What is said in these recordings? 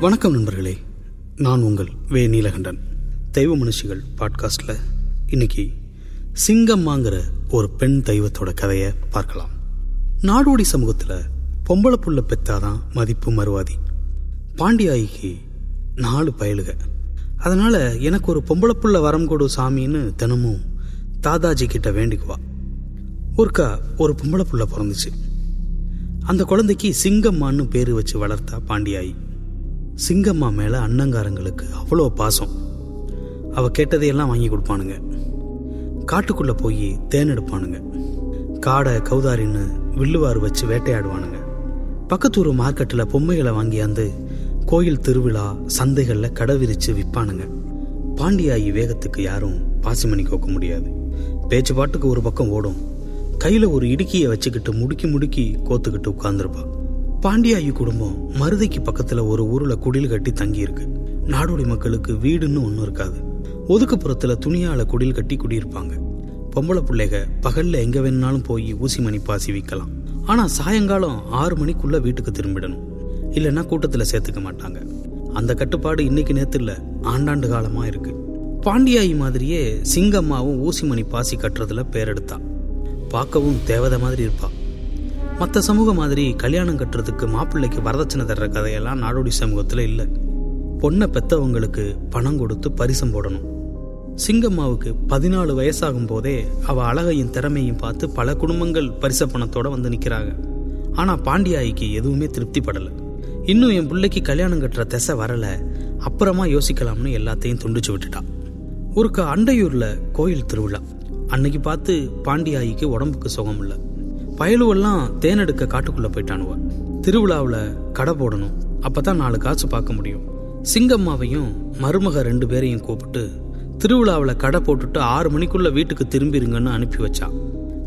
வணக்கம் நண்பர்களே. நான் உங்கள் வே. நீலகண்டன். தெய்வ மனுஷிகள் பாட்காஸ்டில் இன்னைக்கு சிங்கம்மாங்கிற ஒரு பெண் தெய்வத்தோட கதையை பார்க்கலாம். நாடோடி சமூகத்தில் பொம்பளை புள்ள பெத்தாதான் மதிப்பு மறுவாதி. பாண்டியாயிக்கு நாலு பயலுக. அதனால் எனக்கு ஒரு பொம்பளை புள்ள வரம் கொடு சாமின்னு தினமும் தாதாஜி கிட்ட வேண்டிக்குவா. ஒருக்கா ஒரு பொம்பளை புள்ள பிறந்துச்சு. அந்த குழந்தைக்கு சிங்கம்மான்னு பேர் வச்சு வளர்த்தா பாண்டியாயி. சிங்கம்மா மேலே அன்னங்காரங்களுக்கு அவ்வளோ பாசம். அவள் கேட்டதையெல்லாம் வாங்கி கொடுப்பானுங்க. காட்டுக்குள்ளே போய் தேன் எடுப்பானுங்க. காடை கௌதாரின்னு வில்லுவாறு வச்சு வேட்டையாடுவானுங்க. பக்கத்தூர் மார்க்கெட்டில் பொம்மைகளை வாங்கியாந்து கோயில் திருவிழா சந்தைகளில் கடை விரித்து விற்பானுங்க பாண்டியாயி வேகத்துக்கு யாரும் பாசிமணி கோக்க முடியாது. பேச்சு பாட்டுக்கு ஒரு பக்கம் ஓடும். கையில் ஒரு இடுக்கியை வச்சுக்கிட்டு முடுக்கி முடுக்கி கோத்துக்கிட்டு உட்காந்துருப்பா பாண்டியாயி குடும்பம் மருதைக்கு பக்கத்துல ஒரு ஊர்ல குடில் கட்டி தங்கி இருக்கு நாடோடி மக்களுக்கு வீடுன்னு ஒன்றும் இருக்காது. ஒதுக்குப்புறத்துல துணியால குடில் கட்டி குடியிருப்பாங்க. பொம்பளை பிள்ளைக பகல்ல எங்க வேணுனாலும் போய் ஊசி மணி பாசி விற்கலாம் ஆனா சாயங்காலம் ஆறு மணிக்குள்ள வீட்டுக்கு திரும்பிடணும். இல்லைன்னா கூட்டத்துல சேர்த்துக்க மாட்டாங்க. அந்த கட்டுப்பாடு இன்னைக்கு நேத்து இல்ல ஆண்டாண்டு காலமா இருக்கு. பாண்டியாயி மாதிரியே சிங்கம்மாவும் ஊசி மணி பாசி கட்டுறதுல பேரெடுத்தா. பார்க்கவும் தேவதை மாதிரி இருப்பா. மற்ற சமூக மாதிரி கல்யாணம் கட்டுறதுக்கு மாப்பிள்ளைக்கு வரதட்சணை தர்ற கதையெல்லாம் நாடோடி சமூகத்தில் இல்லை. பொண்ணை பெத்தவங்களுக்கு பணம் கொடுத்து பரிசம் போடணும். சிங்கம்மாவுக்கு பதினாலு வயசாகும் போதே அவ அழகையும் திறமையும் பார்த்து பல குடும்பங்கள் பரிச பணத்தோட வந்து நிற்கிறாங்க ஆனா பாண்டியாயிக்கு எதுவுமே திருப்திப்படலை. இன்னும் என் பிள்ளைக்கு கல்யாணம் கட்டுற திசை வரல. அப்புறமா யோசிக்கலாம்னு எல்லாத்தையும் துண்டிச்சு விட்டுட்டான் ஒருக்க அண்டையூர்ல கோயில் திருவிழா. அன்னைக்கு பார்த்து பாண்டியாயிக்கு உடம்புக்கு சுகம் இல்லை பயலுவெல்லாம் தேனெடுக்க காட்டுக்குள்ளே போயிட்டானுவ. திருவிழாவில் கடை போடணும். அப்போ தான் நாலு காசு பார்க்க முடியும். சிங்கம்மாவையும் மருமக ரெண்டு பேரையும் கூப்பிட்டு திருவிழாவில் கடை போட்டுட்டு ஆறு மணிக்குள்ளே வீட்டுக்கு திரும்பிருங்கன்னு அனுப்பி வச்சா.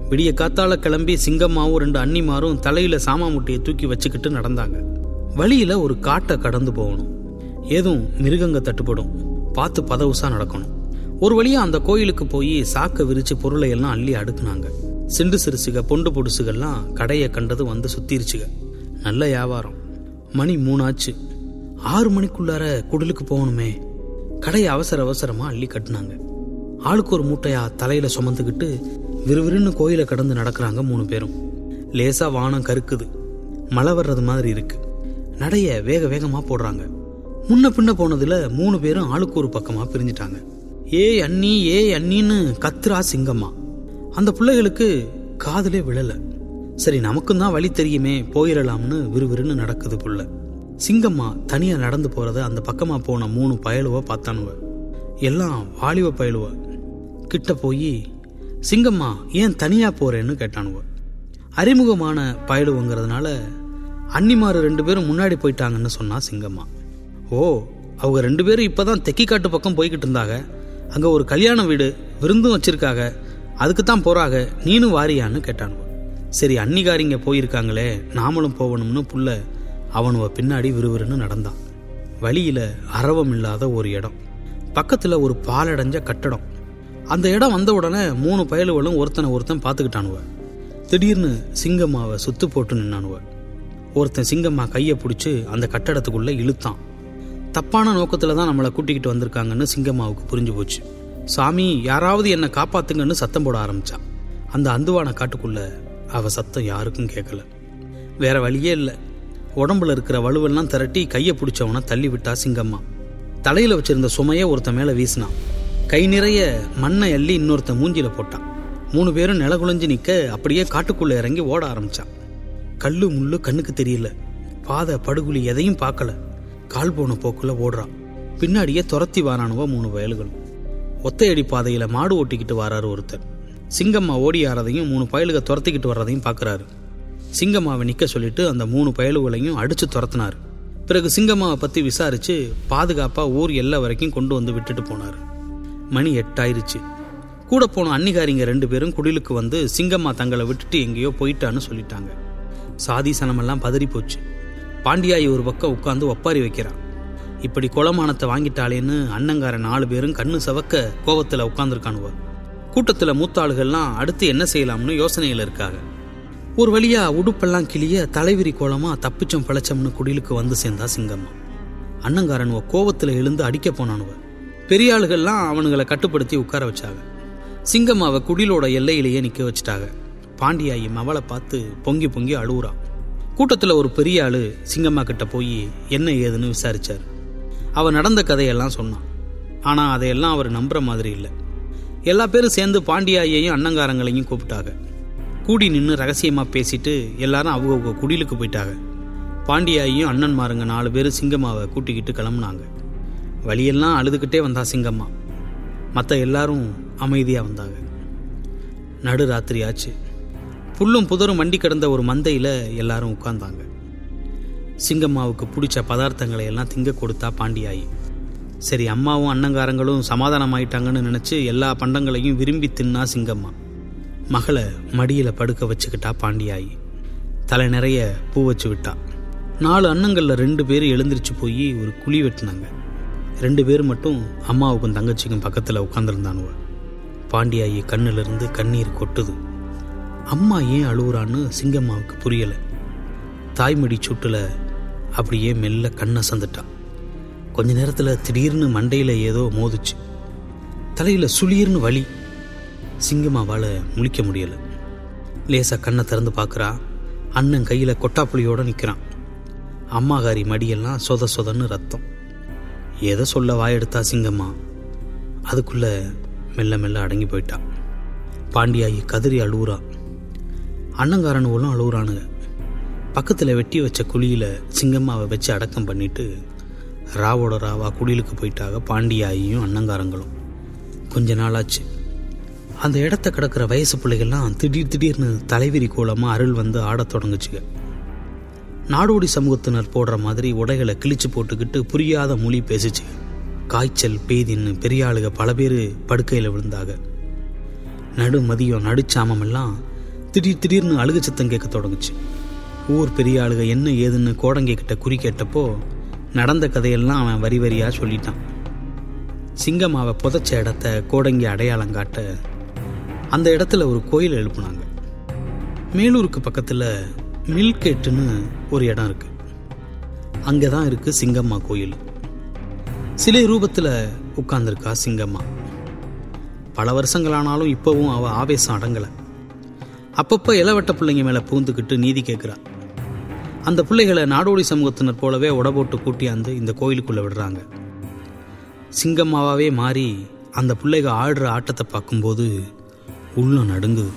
விடிய காத்தால கிளம்பி சிங்கம்மாவும் ரெண்டு அன்னிமாரும் தலையில சாமா முட்டையை தூக்கி வச்சுக்கிட்டு நடந்தாங்க. வழியில ஒரு காட்டை கடந்து போகணும். ஏதும் மிருகங்க தட்டுப்படும். பார்த்து பதவுசா நடக்கணும். ஒரு வழியா அந்த கோயிலுக்கு போய் சாக்க விரிச்சு பொருளை எல்லாம் அள்ளி அடுக்குனாங்க. சிண்டு சிறுசுக பொண்டு பொடுசுகள்லாம் கடையை கண்டது வந்து சுத்திருச்சுக. நல்ல வியாபாரம். மணி மூணாச்சு. ஆறு மணிக்குள்ளார குடலுக்கு போகணுமே. கடையை அவசர அவசரமா அள்ளி கட்டினாங்க. ஆளுக்கு ஒரு மூட்டையா தலையில சுமந்துக்கிட்டு விறுவிறுன்னு கோயிலை கடந்து நடக்கிறாங்க மூணு பேரும். லேசா வானம் கருக்குது. மழை வர்றது மாதிரி இருக்கு. நடைய வேக வேகமா போடுறாங்க. முன்ன பின்ன போனதுல மூணு பேரும் ஆளுக்கு ஒரு பக்கமா பிரிஞ்சிட்டாங்க. ஏ அண்ணி ஏ அண்ணின்னு கத்ரா சிங்கம்மா. அந்த பிள்ளைகளுக்கு காதலே விழல. சரி நமக்கும் தான் வழி தெரியுமே போயிடலாம்னு விறுவிறுன்னு நடக்குது புள்ள. சிங்கம்மா தனியா நடந்து போறத அந்த பக்கமா போன மூணு பயலுவ பார்த்தானுவ. எல்லாம் வாலிவ பயலுவ. கிட்ட போய் சிங்கம்மா ஏன் தனியா போறேன்னு கேட்டானுவ. அறிமுகமான பயலுவங்கிறதுனால அன்னிமார் ரெண்டு பேரும் முன்னாடி போயிட்டாங்கன்னு சொன்னா சிங்கம்மா. ஓ அவங்க ரெண்டு பேரும் இப்பதான் தெக்கிக்காட்டு பக்கம் போய்கிட்டு இருந்தாங்க. அங்க ஒரு கல்யாண வீடு விருந்தும் வச்சிருக்காங்க. அதுக்கு தான் போறாக. நீனும் வாரியான்னு கேட்டானுவ சரி அன்னிகாரிங்க போயிருக்காங்களே நாமளும் போகணும்னு புள்ள அவனுவ பின்னாடி விறுவிறுன்னு நடந்தான். வழியில அரவம் இல்லாத ஒரு இடம். பக்கத்துல ஒரு பாலடைஞ்ச கட்டடம். அந்த இடம் வந்த உடனே மூணு பயலுகளும் ஒருத்தனை ஒருத்தன் பார்த்துக்கிட்டானுவ திடீர்னு சிங்கம்மாவை சுத்து போட்டு நின்னானுவ ஒருத்தன் சிங்கம்மா கையை பிடிச்சி அந்த கட்டடத்துக்குள்ள இழுத்தான். தப்பான நோக்கத்துல தான் நம்மளை கூட்டிக்கிட்டு வந்திருக்காங்கன்னு சிங்கம்மாவுக்கு புரிஞ்சு போச்சு. சாமி யாராவது என்னை காப்பாத்துங்கன்னு சத்தம் போட ஆரம்பிச்சான் அந்த அந்துவான காட்டுக்குள்ள அவ சத்தம் யாருக்கும் கேட்கல வேற வழியே இல்லை. உடம்புல இருக்கிற வலுவெல்லாம் திரட்டி கையை பிடிச்சவன தள்ளி விட்டா சிங்கம்மா. தலையில வச்சிருந்த சுமையை ஒருத்த மேல வீசினான். கை நிறைய மண்ணை அள்ளி இன்னொருத்த மூஞ்சில போட்டான். மூணு பேரும் நில குலைஞ்சு நிக்க அப்படியே காட்டுக்குள்ள இறங்கி ஓட ஆரம்பிச்சான். கல்லு முள்ளு கண்ணுக்கு தெரியல. பாதை படுகுழி எதையும் பார்க்கல. கால் போன போக்குல ஓடுறான். பின்னாடியே துரத்தி வாரானுவ மூணு வயல்களும். ஒத்தையடி பாதையில மாடு ஓட்டிக்கிட்டு வராரு ஒருத்தர். சிங்கம்மா ஓடி ஆறதையும் மூணு பயலுக துரத்திக்கிட்டு வர்றதையும் பார்க்குறாரு சிங்கம்மாவை நிக்க சொல்லிட்டு அந்த மூணு பயலுகளையும் அடிச்சு துரத்தினார். பிறகு சிங்கம்மாவை பத்தி விசாரிச்சு பாதுகாப்பா ஊர் எல்லா வரைக்கும் கொண்டு வந்து விட்டுட்டு போனாரு. மணி எட்டாயிருச்சு. கூட போன அன்னிகாரிங்க ரெண்டு பேரும் குடிலுக்கு வந்து சிங்கம்மா தங்களை விட்டுட்டு எங்கேயோ போயிட்டான்னு சொல்லிட்டாங்க. சாதி சனமெல்லாம் பதறி போச்சு பாண்டியாயி ஒரு பக்கம் உட்காந்து ஒப்பாரி வைக்கிறான். இப்படி குளமானத்தை வாங்கிட்டாளேன்னு அண்ணங்கார நாலு பேரும் கண்ணு சவக்க கோவத்தில் உட்காந்துருக்கானுவ கூட்டத்துல மூத்தாளுகள்லாம் அடுத்து என்ன செய்யலாம்னு யோசனையில இருக்காங்க ஒரு வழியா உடுப்பெல்லாம் கிளிய தலைவிரி கோலமா தப்பிச்சோம் பழச்சம்னு குடிலுக்கு வந்து சேர்ந்தா சிங்கம்மா. அண்ணங்காரனுவ கோவத்தில் எழுந்து அடிக்க போனானுவ. பெரிய ஆளுகள்லாம் அவனுங்களை கட்டுப்படுத்தி உட்கார வச்சாங்க சிங்கம்மாவை குடிலோட எல்லையிலேயே நிற்க வச்சுட்டாங்க பாண்டியாயி மவளை பார்த்து பொங்கி பொங்கி அழுவுறான் கூட்டத்தில் ஒரு பெரிய ஆளு சிங்கம்மா கிட்ட போய் என்ன ஏதுன்னு விசாரிச்சார்? அவள் நடந்த கதையெல்லாம் சொன்னான். ஆனால் அதையெல்லாம் அவர் நம்புற மாதிரி இல்லை. எல்லா பேரும் சேர்ந்து பாண்டியாயையும் அண்ணங்காரங்களையும் கூப்பிட்டாங்க. கூடி நின்று ரகசியமாக பேசிட்டு எல்லாரும் அவங்க குடிலுக்கு போயிட்டாங்க. பாண்டியாயும் அண்ணன்மாருங்க நாலு பேர் சிங்கம்மாவை கூட்டிக்கிட்டு கிளம்புனாங்க. வழியெல்லாம் அழுதுகிட்டே வந்தா சிங்கம்மா. மற்ற எல்லாரும் அமைதியாக வந்தாங்க. நடு ராத்திரி ஆச்சு புல்லும் புதரும் வண்டி கிடந்த ஒரு மந்தையில் எல்லாரும் உட்காந்தாங்க சிங்கம்மாவுக்கு பிடிச்ச பதார்த்தங்களை எல்லாம் திங்க கொடுத்தா பாண்டியாயி. சரி அம்மாவும் அண்ணங்காரங்களும் சமாதானமாயிட்டாங்கன்னு நினச்சி எல்லா பண்டங்களையும் விரும்பி தின்னா சிங்கம்மா. மகளை மடியில் படுக்க வச்சுக்கிட்டா பாண்டியாயி. தலை நிறைய பூ வச்சு விட்டா. நாலு அண்ணங்களில் ரெண்டு பேர் எழுந்திரிச்சு போய் ஒரு குழி வெட்டினாங்க. ரெண்டு பேர் மட்டும் அம்மாவுக்கும் தங்கச்சிக்கும் பக்கத்தில் உட்காந்துருந்தானுவ பாண்டியாயி கண்ணிலிருந்து கண்ணீர் கொட்டுது. அம்மா ஏன் அழுகுறான்னு சிங்கம்மாவுக்கு புரியலை. தாய்மடி சுட்டில் அப்படியே மெல்ல கண்ணை சந்துட்டான் கொஞ்ச நேரத்தில் திடீர்னு மண்டையில் ஏதோ மோதுச்சு. தலையில் சுளீர்னு வலி. சிங்கம்மாவால் முழிக்க முடியலை. லேசாக கண்ணை திறந்து பார்க்குறா அண்ணன் கையில் கொட்டாப்புளியோடு நிற்கிறான் அம்மாகாரி மடியெல்லாம் சொத சொதன்னு ரத்தம். எதை சொல்ல வாயெடுத்தா சிங்கம்மா. அதுக்குள்ள மெல்ல மெல்ல அடங்கி போயிட்டான் பாண்டியாகி கதறி அழுவுறா. அண்ணங்காரனுவெல்லாம் அழுவுறானுங்க. பக்கத்தில் வெட்டி வச்ச குழியில் சிங்கம்மாவை வச்சு அடக்கம் பண்ணிட்டு ராவோட ராவா குடிலுக்கு போயிட்டாக பாண்டியாயும் அன்னங்காரங்களும் கொஞ்ச நாளாச்சு. அந்த இடத்த கிடக்கிற வயசு பிள்ளைகள்லாம் திடீர் திடீர்னு தலைவிரி கோலமாக அருள் வந்து ஆடத் தொடங்குச்சுங்க. நாடோடி சமூகத்தினர் போடுற மாதிரி உடைகளை கிழிச்சு போட்டுக்கிட்டு புரியாத மொழி பேசிச்சு. காய்ச்சல் பேதின்னு பெரிய ஆளுக பல பேர் படுக்கையில் விழுந்தாக நடு மதியம் நடுச்சாமம் எல்லாம் திடீர் திடீர்னு அழுகு சத்தம் கேட்க தொடங்குச்சு. ஊர் பெரிய ஆளுக என்ன ஏதுன்னு கோடங்கை கிட்ட குறி கேட்டப்போ நடந்த கதையெல்லாம் அவன் வரி வரியாக சொல்லிட்டான். சிங்கம்மாவை புதைச்ச இடத்த கோடங்கி அடையாளம் காட்ட அந்த இடத்துல ஒரு கோயில் எழுப்புனாங்க. மேலூருக்கு பக்கத்தில் மில்கேட்டுன்னு ஒரு இடம் இருக்கு. அங்கே தான் இருக்கு சிங்கம்மா கோயில். சிலை ரூபத்தில் உட்கார்ந்துருக்கா சிங்கம்மா. பல வருஷங்களானாலும் இப்போவும் அவள் ஆவேசம் அடங்கலை. அப்பப்போ இளவட்ட பிள்ளைங்க மேலே பூந்துக்கிட்டு நீதி கேட்குறா அந்த பிள்ளைகளை நாடோடி சமூகத்தினர் போலவே உடபோட்டு கூட்டியாந்து இந்த கோயிலுக்குள்ளே விடுறாங்க. சிங்கம்மாவாகவே மாறி அந்த பிள்ளைங்க ஆடுற ஆட்டத்தை பார்க்கும்போது உள்ளம் நடுங்குது.